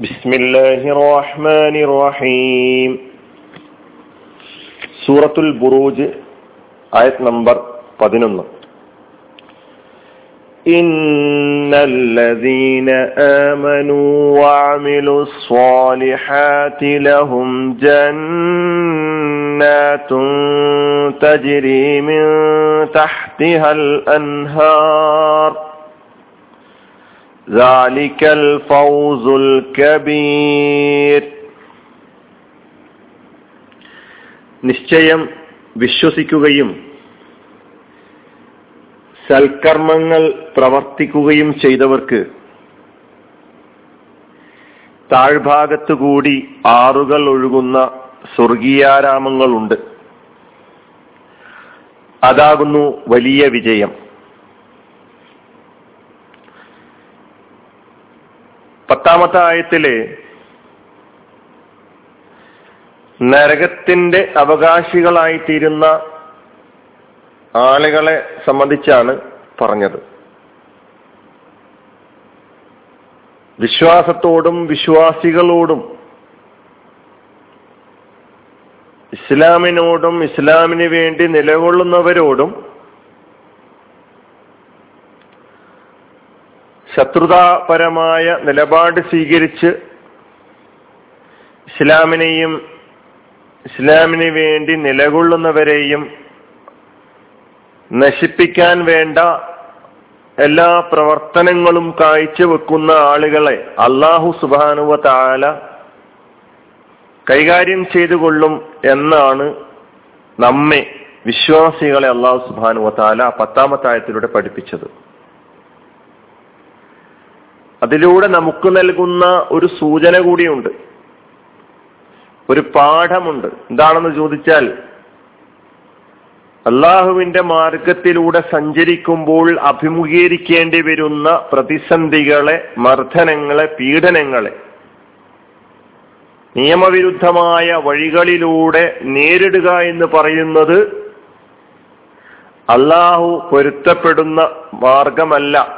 بسم الله الرحمن الرحيم സൂറത്തുൽ ബുറൂജ് ആയത് നമ്പർ പതിനൊന്ന് إن الذين آمنوا وعملوا الصالحات لهم جنات تجري من تحتها الأنهار ذلك الفوز الكبير നിശ്ചയം വിശ്വസിക്കുകയും സൽക്കർമ്മങ്ങൾ പ്രവർത്തിക്കുകയും ചെയ്തവർക്ക് താഴ്ഭാഗത്തുകൂടി ആറുകൾ ഒഴുകുന്ന സ്വർഗീയാരാമങ്ങളുണ്ട് അതാകുന്നു വലിയ വിജയം പത്താമത്തെ ആയത്തിൽ നരകത്തിന്റെ അവകാശികളായിത്തീരുന്ന ആളുകളെ സംബന്ധിച്ചാണ് പറഞ്ഞത്. വിശ്വാസത്തോടും വിശ്വാസികളോടും ഇസ്ലാമിനോടും ഇസ്ലാമിന് വേണ്ടി നിലകൊള്ളുന്നവരോടും ശത്രുതാപരമായ നിലപാട് സ്വീകരിച്ച് ഇസ്ലാമിനെയും ഇസ്ലാമിന് വേണ്ടി നിലകൊള്ളുന്നവരെയും നശിപ്പിക്കാൻ വേണ്ട എല്ലാ പ്രവർത്തനങ്ങളും കാഴ്ചവെക്കുന്ന ആളുകളെ അള്ളാഹു സുബാനുവ താല കൈകാര്യം ചെയ്തുകൊള്ളും എന്നാണ് നമ്മെ വിശ്വാസികളെ അള്ളാഹു സുബാനുവ താല പത്താമത്തായത്തിലൂടെ പഠിപ്പിച്ചത്. അതിലൂടെ നമുക്ക് നൽകുന്ന ഒരു സൂചന കൂടിയുണ്ട്. ഒരു പാഠമുണ്ട്. എന്താണെന്ന് ചോദിച്ചാൽ അള്ളാഹുവിന്റെ മാർഗത്തിലൂടെ സഞ്ചരിക്കുമ്പോൾ അഭിമുഖീകരിക്കേണ്ടി വരുന്ന പ്രതിസന്ധികളെ മർദ്ദനങ്ങളെ പീഡനങ്ങളെ നിയമവിരുദ്ധമായ വഴികളിലൂടെ നേരിടുക എന്ന് പറയുന്നത് അള്ളാഹു പൊരുത്തപ്പെടുന്ന മാർഗമല്ല.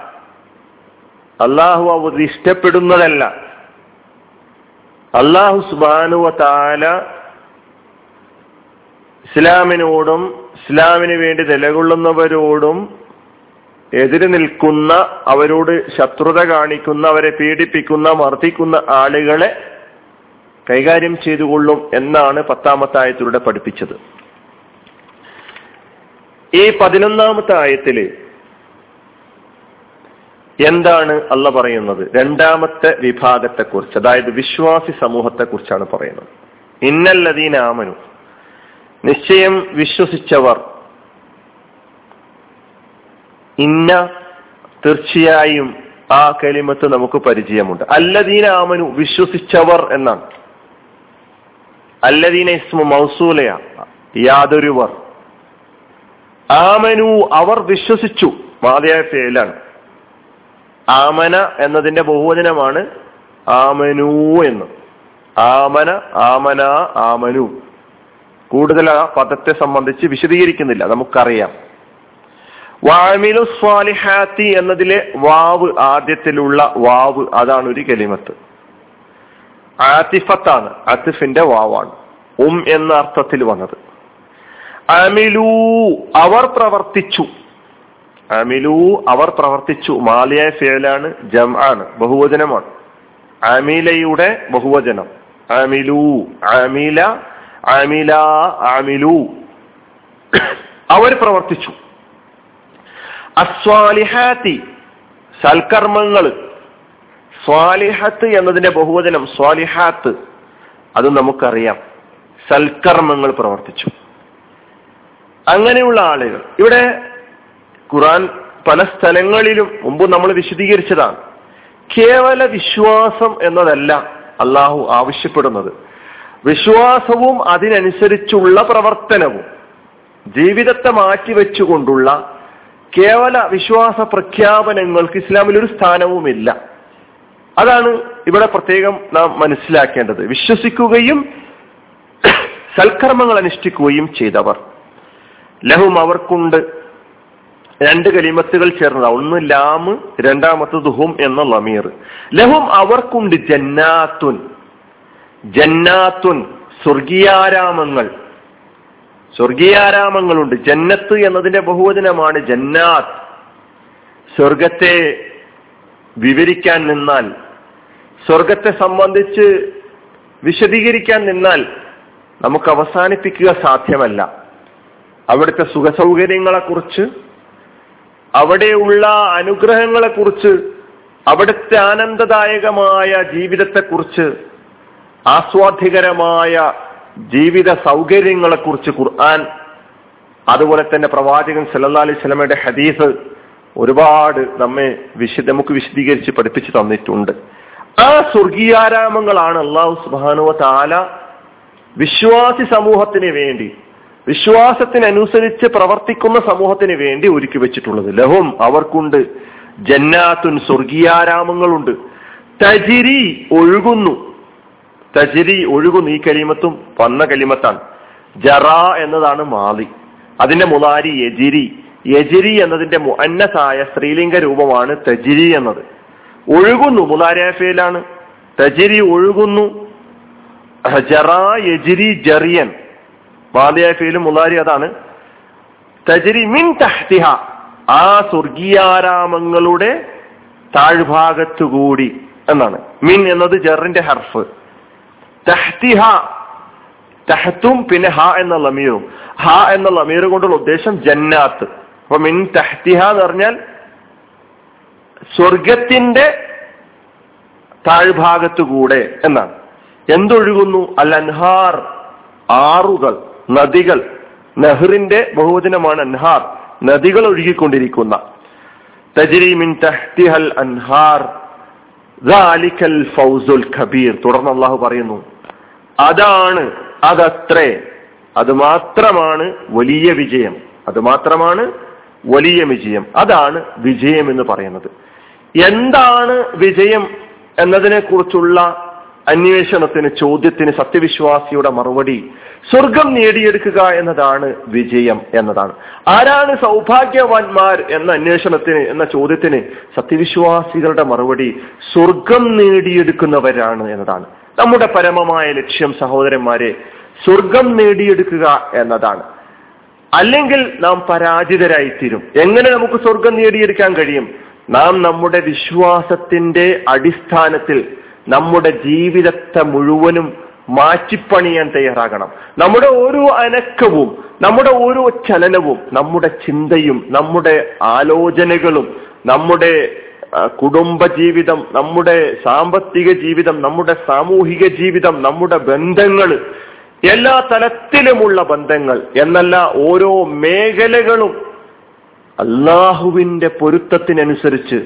അള്ളാഹു അവർ ഇഷ്ടപ്പെടുന്നതല്ല. അള്ളാഹു സുബാനുവ താല ഇസ്ലാമിനോടും ഇസ്ലാമിന് വേണ്ടി നിലകൊള്ളുന്നവരോടും എതിര് നിൽക്കുന്ന അവരോട് ശത്രുത കാണിക്കുന്ന അവരെ പീഡിപ്പിക്കുന്ന മർദ്ദിക്കുന്ന ആളുകളെ കൈകാര്യം ചെയ്തുകൊള്ളും എന്നാണ് പത്താമത്തെ ആയത്തിലൂടെ പഠിപ്പിച്ചത്. ഈ പതിനൊന്നാമത്തെ ആയത്തിൽ എന്താണ് അല്ല പറയുന്നത്? രണ്ടാമത്തെ വിഭാഗത്തെ കുറിച്ച് അതായത് വിശ്വാസി സമൂഹത്തെ കുറിച്ചാണ് പറയുന്നത് ഇന്നല്ലതീനാമനു നിശ്ചയം വിശ്വസിച്ചവർ ഇന്ന തീർച്ചയായും ആ കലിമത്ത് നമുക്ക് പരിചയമുണ്ട്. അല്ലദീന ആമനു വിശ്വസിച്ചവർ എന്നാണ്. അല്ലദീന ഇസ്മു മൗസൂലയ യാതൊരുവർ. ആമനു അവർ വിശ്വസിച്ചു. മാതയായ ഫേലാണ്. ആമന എന്നതിന്റെ ബഹുവചനമാണ് ആമനു എന്ന്. ആമന ആമന ആമനു. കൂടുതൽ ആ പദത്തെ സംബന്ധിച്ച് വിശദീകരിക്കുന്നില്ല. നമുക്കറിയാം. വാമിലു സ്വാലിഹാത്തി എന്നതിലെ വാവ് ആദ്യത്തിലുള്ള വാവ് അതാണ് ഒരു കെലിമത്ത്. ആത്തിഫത്താണ്. ആത്തിഫിന്റെ വാവാണ്. ഉം എന്ന അർത്ഥത്തിൽ വന്നത്. അമിലു അവർ പ്രവർത്തിച്ചു. അമിലു അവർ പ്രവർത്തിച്ചു. മാലിയായ ഫേലാണ് ജം ആണ് ബഹുവചനമാണ്. അമിലയുടെ ബഹുവചനം. അമിലു അമില അമില അമിലു. അവർ പ്രവർത്തിച്ചു. അസ്വാലിഹാത്തി സൽക്കർമ്മങ്ങൾ. സ്വാലിഹത്ത് എന്നതിന്റെ ബഹുവചനം സ്വാലിഹാത്ത്. അത് നമുക്കറിയാം. സൽക്കർമ്മങ്ങൾ പ്രവർത്തിച്ചു. അങ്ങനെയുള്ള ആളുകൾ. ഇവിടെ ഖുറാൻ പല സ്ഥലങ്ങളിലും മുമ്പ് നമ്മൾ വിശദീകരിച്ചതാണ്. കേവല വിശ്വാസം എന്നതല്ല അള്ളാഹു ആവശ്യപ്പെടുന്നത്. വിശ്വാസവും അതിനനുസരിച്ചുള്ള പ്രവർത്തനവും ജീവിതത്തെ മാറ്റിവെച്ചുകൊണ്ടുള്ള കേവല വിശ്വാസ പ്രഖ്യാപനങ്ങൾക്ക് ഇസ്ലാമിൽ ഒരു സ്ഥാനവുമില്ല. അതാണ് ഇവിടെ പ്രത്യേകം നാം മനസ്സിലാക്കേണ്ടത്. വിശ്വസിക്കുകയും സൽക്കർമ്മങ്ങൾ അനുഷ്ഠിക്കുകയും ചെയ്തവർ. ലഹും അവർക്കുണ്ട്. രണ്ട് കലിമത്തുകൾ ചേർന്നതാ. ഒന്ന് ലാമ് രണ്ടാമത്തത് ഹും എന്ന ലമീർ ലഹും അവർക്കുണ്ട് ജന്നാത്തുൻ. ജന്നാത്തുൻ സ്വർഗീയാരാമങ്ങൾ. സ്വർഗീയാരാമങ്ങളുണ്ട്. ജന്നത്ത് എന്നതിന്റെ ബഹുവചനമാണ് ജന്നാത്ത്. സ്വർഗത്തെ വിവരിക്കാൻ നിന്നാൽ സ്വർഗത്തെ സംബന്ധിച്ച് വിശദീകരിക്കാൻ നിന്നാൽ നമുക്ക് അവസാനിപ്പിക്കുക സാധ്യമല്ല. അവിടുത്തെ സുഖസൗകര്യങ്ങളെക്കുറിച്ച് അവിടെയുള്ള അനുഗ്രഹങ്ങളെ കുറിച്ച് അവിടുത്തെ ആനന്ദദായകമായ ജീവിതത്തെ കുറിച്ച് ആസ്വാദ്യകരമായ ജീവിത സൗകര്യങ്ങളെ കുറിച്ച് ഖുർആൻ അതുപോലെ തന്നെ പ്രവാചകൻ സല്ലാ അലൈഹി സ്വലമയുടെ ഹദീസ് ഒരുപാട് നമ്മെ വിശദ നമുക്ക് വിശദീകരിച്ച് പഠിപ്പിച്ചു തന്നിട്ടുണ്ട്. ആ സ്വർഗീയാരാമങ്ങളാണ് അള്ളാഹു സുബാനുവ താല വിശ്വാസി സമൂഹത്തിന് വേണ്ടി വിശ്വാസത്തിനനുസരിച്ച് പ്രവർത്തിക്കുന്ന സമൂഹത്തിന് വേണ്ടി ഒരുക്കി വെച്ചിട്ടുള്ളത്. ലഹും അവർക്കുണ്ട്. ജന്നാത്തുൻ സ്വർഗീയാരാമങ്ങളുണ്ട്. തജിരി ഒഴുകുന്നു. തജിരി ഒഴുകുന്നു. ഈ കലിമത്തും വന്ന കലിമത്താണ്. ജറ എന്നതാണ് മാലി. അതിന്റെ മുതാരി യജിരി. യജിരി എന്നതിന്റെ മുഅന്നസായ സ്ത്രീലിംഗ രൂപമാണ് തജിരി എന്നത്. ഒഴുകുന്നു. മുതാരിഫയിലാണ് തജിരി ഒഴുകുന്നു. ജറ യജിരി ജറിയൻ. മാലിയാഫയിലും മുതാരി അതാണ്. തജരി മിൻ തഹ്തിഹ. ആ സ്വർഗീയാരാമങ്ങളുടെ താഴ്ഭാഗത്തുകൂടി എന്നാണ്. മിൻ എന്നത് ജറിന്റെ ഹർഫ്. തഹ്തിഹ തഹത്തും പിന്നെ ഹ എന്ന ലമീറും. ഹ എന്ന ലമീർ കൊണ്ടുള്ള ഉദ്ദേശം ജന്നാത്ത്. അപ്പൊ മിൻ തഹ്തിഹ എന്ന് പറഞ്ഞാൽ സ്വർഗത്തിന്റെ താഴ്ഭാഗത്തുകൂടെ എന്നാണ്. എന്തൊഴുകുന്നു? അൽ അൻഹാർ ആറുകൾ. നദികൾ. നെഹ്റിന്റെ ബഹുവചനമാണ് അൻഹാർ. നദികൾ ഒഴുകിക്കൊണ്ടിരിക്കുന്ന. തജ്രീമിൻ തഹ്തിഹൽ അൻഹാർ. ഫൗസുൽ ഖബീർ. തുടർന്ന് അള്ളാഹു പറയുന്നു അതാണ് അതത്രേ. അത് മാത്രമാണ് വലിയ വിജയം. അത് മാത്രമാണ് വലിയ വിജയം. അതാണ് വിജയം എന്ന് പറയുന്നത്. എന്താണ് വിജയം എന്നതിനെ കുറിച്ചുള്ള അന്വേഷണത്തിന് ചോദ്യത്തിന് സത്യവിശ്വാസിയുടെ മറുപടി സ്വർഗം നേടിയെടുക്കുക എന്നതാണ് വിജയം എന്നതാണ്. ആരാണ് സൗഭാഗ്യവാന്മാർ എന്ന അന്വേഷണത്തിന് എന്ന ചോദ്യത്തിന് സത്യവിശ്വാസികളുടെ മറുപടി സ്വർഗം നേടിയെടുക്കുന്നവരാണ് എന്നതാണ്. നമ്മുടെ പരമമായ ലക്ഷ്യം സഹോദരന്മാരെ സ്വർഗം നേടിയെടുക്കുക എന്നതാണ്. അല്ലെങ്കിൽ നാം പരാജിതരായിത്തീരും. എങ്ങനെ നമുക്ക് സ്വർഗം നേടിയെടുക്കാൻ കഴിയും? നാം നമ്മുടെ വിശ്വാസത്തിന്റെ അടിസ്ഥാനത്തിൽ നമ്മുടെ ജീവിതത്തെ മുഴുവനും മാറ്റിപ്പണിയാൻ തയ്യാറാകണം. നമ്മുടെ ഓരോ അനക്കവും നമ്മുടെ ഓരോ ചലനവും നമ്മുടെ ചിന്തയും നമ്മുടെ ആലോചനകളും നമ്മുടെ കുടുംബ ജീവിതം നമ്മുടെ സാമ്പത്തിക ജീവിതം നമ്മുടെ സാമൂഹിക ജീവിതം നമ്മുടെ ബന്ധങ്ങൾ എല്ലാ തലത്തിലുമുള്ള ബന്ധങ്ങൾ എന്നല്ല ഓരോ മേഖലകളും അള്ളാഹുവിന്റെ പൊരുത്തത്തിനനുസരിച്ച്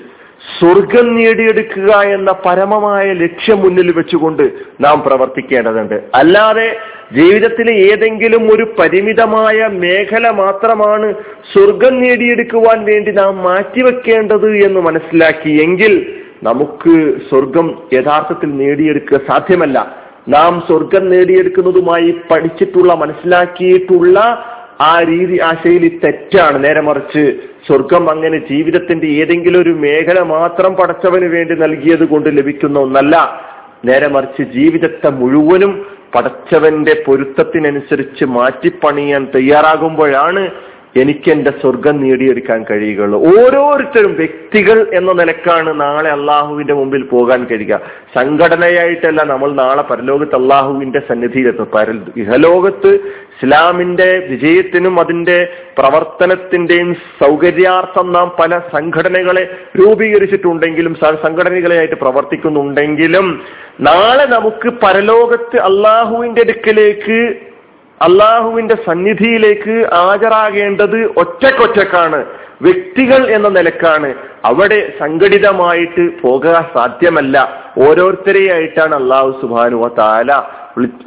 സ്വർഗം നേടിയെടുക്കുക എന്ന പരമമായ ലക്ഷ്യം മുന്നിൽ വെച്ചുകൊണ്ട് നാം പ്രവർത്തിക്കേണ്ടതുണ്ട്. അല്ലാതെ ജീവിതത്തിലെ ഏതെങ്കിലും ഒരു പരിമിതമായ മേഖല മാത്രമാണ് സ്വർഗം നേടിയെടുക്കുവാൻ വേണ്ടി നാം മാറ്റിവെക്കേണ്ടത് എന്ന് മനസ്സിലാക്കി എങ്കിൽ നമുക്ക് സ്വർഗം യഥാർത്ഥത്തിൽ നേടിയെടുക്കുക സാധ്യമല്ല. നാം സ്വർഗം നേടിയെടുക്കുന്നതുമായി പഠിച്ചിട്ടുള്ള മനസ്സിലാക്കിയിട്ടുള്ള ആ രീതി ആ ശൈലി തെറ്റാണ്. നേരെ മറിച്ച് സ്വർഗം അങ്ങനെ ജീവിതത്തിന്റെ ഏതെങ്കിലും ഒരു മേഖല മാത്രം പടച്ചവന് വേണ്ടി നൽകിയത് കൊണ്ട് ലഭിക്കുന്ന ഒന്നല്ല. നേരെ മറിച്ച് ജീവിതത്തെ മുഴുവനും പടച്ചവന്റെ പൊരുത്തത്തിനനുസരിച്ച് മാറ്റിപ്പണിയാൻ തയ്യാറാകുമ്പോഴാണ് എനിക്ക് എന്റെ സ്വർഗം നേടിയെടുക്കാൻ കഴിയുകയുള്ളൂ. ഓരോരുത്തരും വ്യക്തികൾ എന്ന നിലക്കാണ് നാളെ അള്ളാഹുവിന്റെ മുമ്പിൽ പോകാൻ കഴിയുക. സംഘടനയായിട്ടല്ല നമ്മൾ നാളെ പരലോകത്ത് അള്ളാഹുവിന്റെ സന്നിധിയിലെത്തും പര ഇഹലോകത്ത് ഇസ്ലാമിന്റെ വിജയത്തിനും അതിന്റെ പ്രവർത്തനത്തിന്റെയും സൗകര്യാർത്ഥം നാം പല സംഘടനകളെ രൂപീകരിച്ചിട്ടുണ്ടെങ്കിലും സംഘടനകളെയായിട്ട് പ്രവർത്തിക്കുന്നുണ്ടെങ്കിലും നാളെ നമുക്ക് പരലോകത്ത് അള്ളാഹുവിന്റെ അടുക്കലേക്ക് അള്ളാഹുവിന്റെ സന്നിധിയിലേക്ക് ഹാജരാകേണ്ടത് ഒറ്റക്കൊറ്റക്കാണ്. വ്യക്തികൾ എന്ന നിലക്കാണ്. അവിടെ സംഘടിതമായിട്ട് പോകാൻ സാധ്യമല്ല. ഓരോരുത്തരെയായിട്ടാണ് അള്ളാഹു സുബാനുവ താല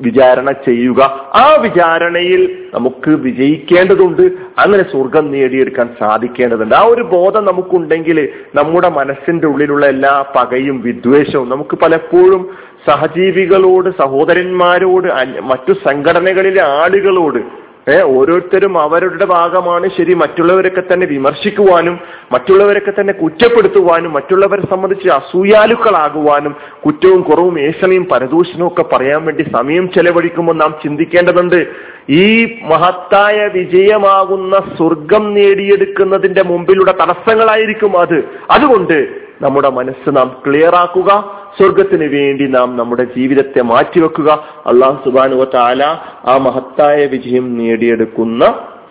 വിചാരണ ചെയ്യുക. ആ വിചാരണയിൽ നമുക്ക് വിജയിക്കേണ്ടതുണ്ട്. അങ്ങനെ സ്വർഗം നേടിയെടുക്കാൻ സാധിക്കേണ്ടതുണ്ട്. ആ ഒരു ബോധം നമുക്കുണ്ടെങ്കിൽ നമ്മുടെ മനസ്സിന്റെ ഉള്ളിലുള്ള എല്ലാ പകയും വിദ്വേഷവും നമുക്ക് പലപ്പോഴും സഹജീവികളോട് സഹോദരന്മാരോട് മറ്റു സംഘടനകളിലെ ആളുകളോട് ഏർ ഓരോരുത്തരും അവരുടെ ഭാഗമാണ്. ശരി മറ്റുള്ളവരൊക്കെ തന്നെ വിമർശിക്കുവാനും മറ്റുള്ളവരൊക്കെ തന്നെ കുറ്റപ്പെടുത്തുവാനും മറ്റുള്ളവരെ സംബന്ധിച്ച് അസൂയാലുക്കളാകുവാനും കുറ്റവും കുറവും ഏഷണയും പരദൂഷണവും ഒക്കെ പറയാൻ വേണ്ടി സമയം ചെലവഴിക്കുമ്പോൾ നാം ചിന്തിക്കേണ്ടതുണ്ട് ഈ മഹത്തായ വിജയമാകുന്ന സ്വർഗം നേടിയെടുക്കുന്നതിന്റെ മുമ്പിലുള്ള തടസ്സങ്ങളായിരിക്കും അത്. അതുകൊണ്ട് നമ്മുടെ മനസ്സ് നാം ക്ലിയർ ആക്കുക സ്വർഗത്തിന് വേണ്ടി നാം നമ്മുടെ ജീവിതത്തെ മാറ്റിവെക്കുക. അള്ളാഹു സുബാനുവ താല ആ മഹത്തായ വിജയം നേടിയെടുക്കുന്ന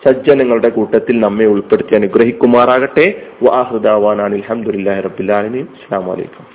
സജ്ജനങ്ങളുടെ കൂട്ടത്തിൽ നമ്മെ ഉൾപ്പെടുത്തി അനുഗ്രഹിക്കുമാറാകട്ടെ. വാഹൃദാവാനാണ് അലഹമുല്ലാ റബുലാലമീൻ അസ്സാം വലൈക്കും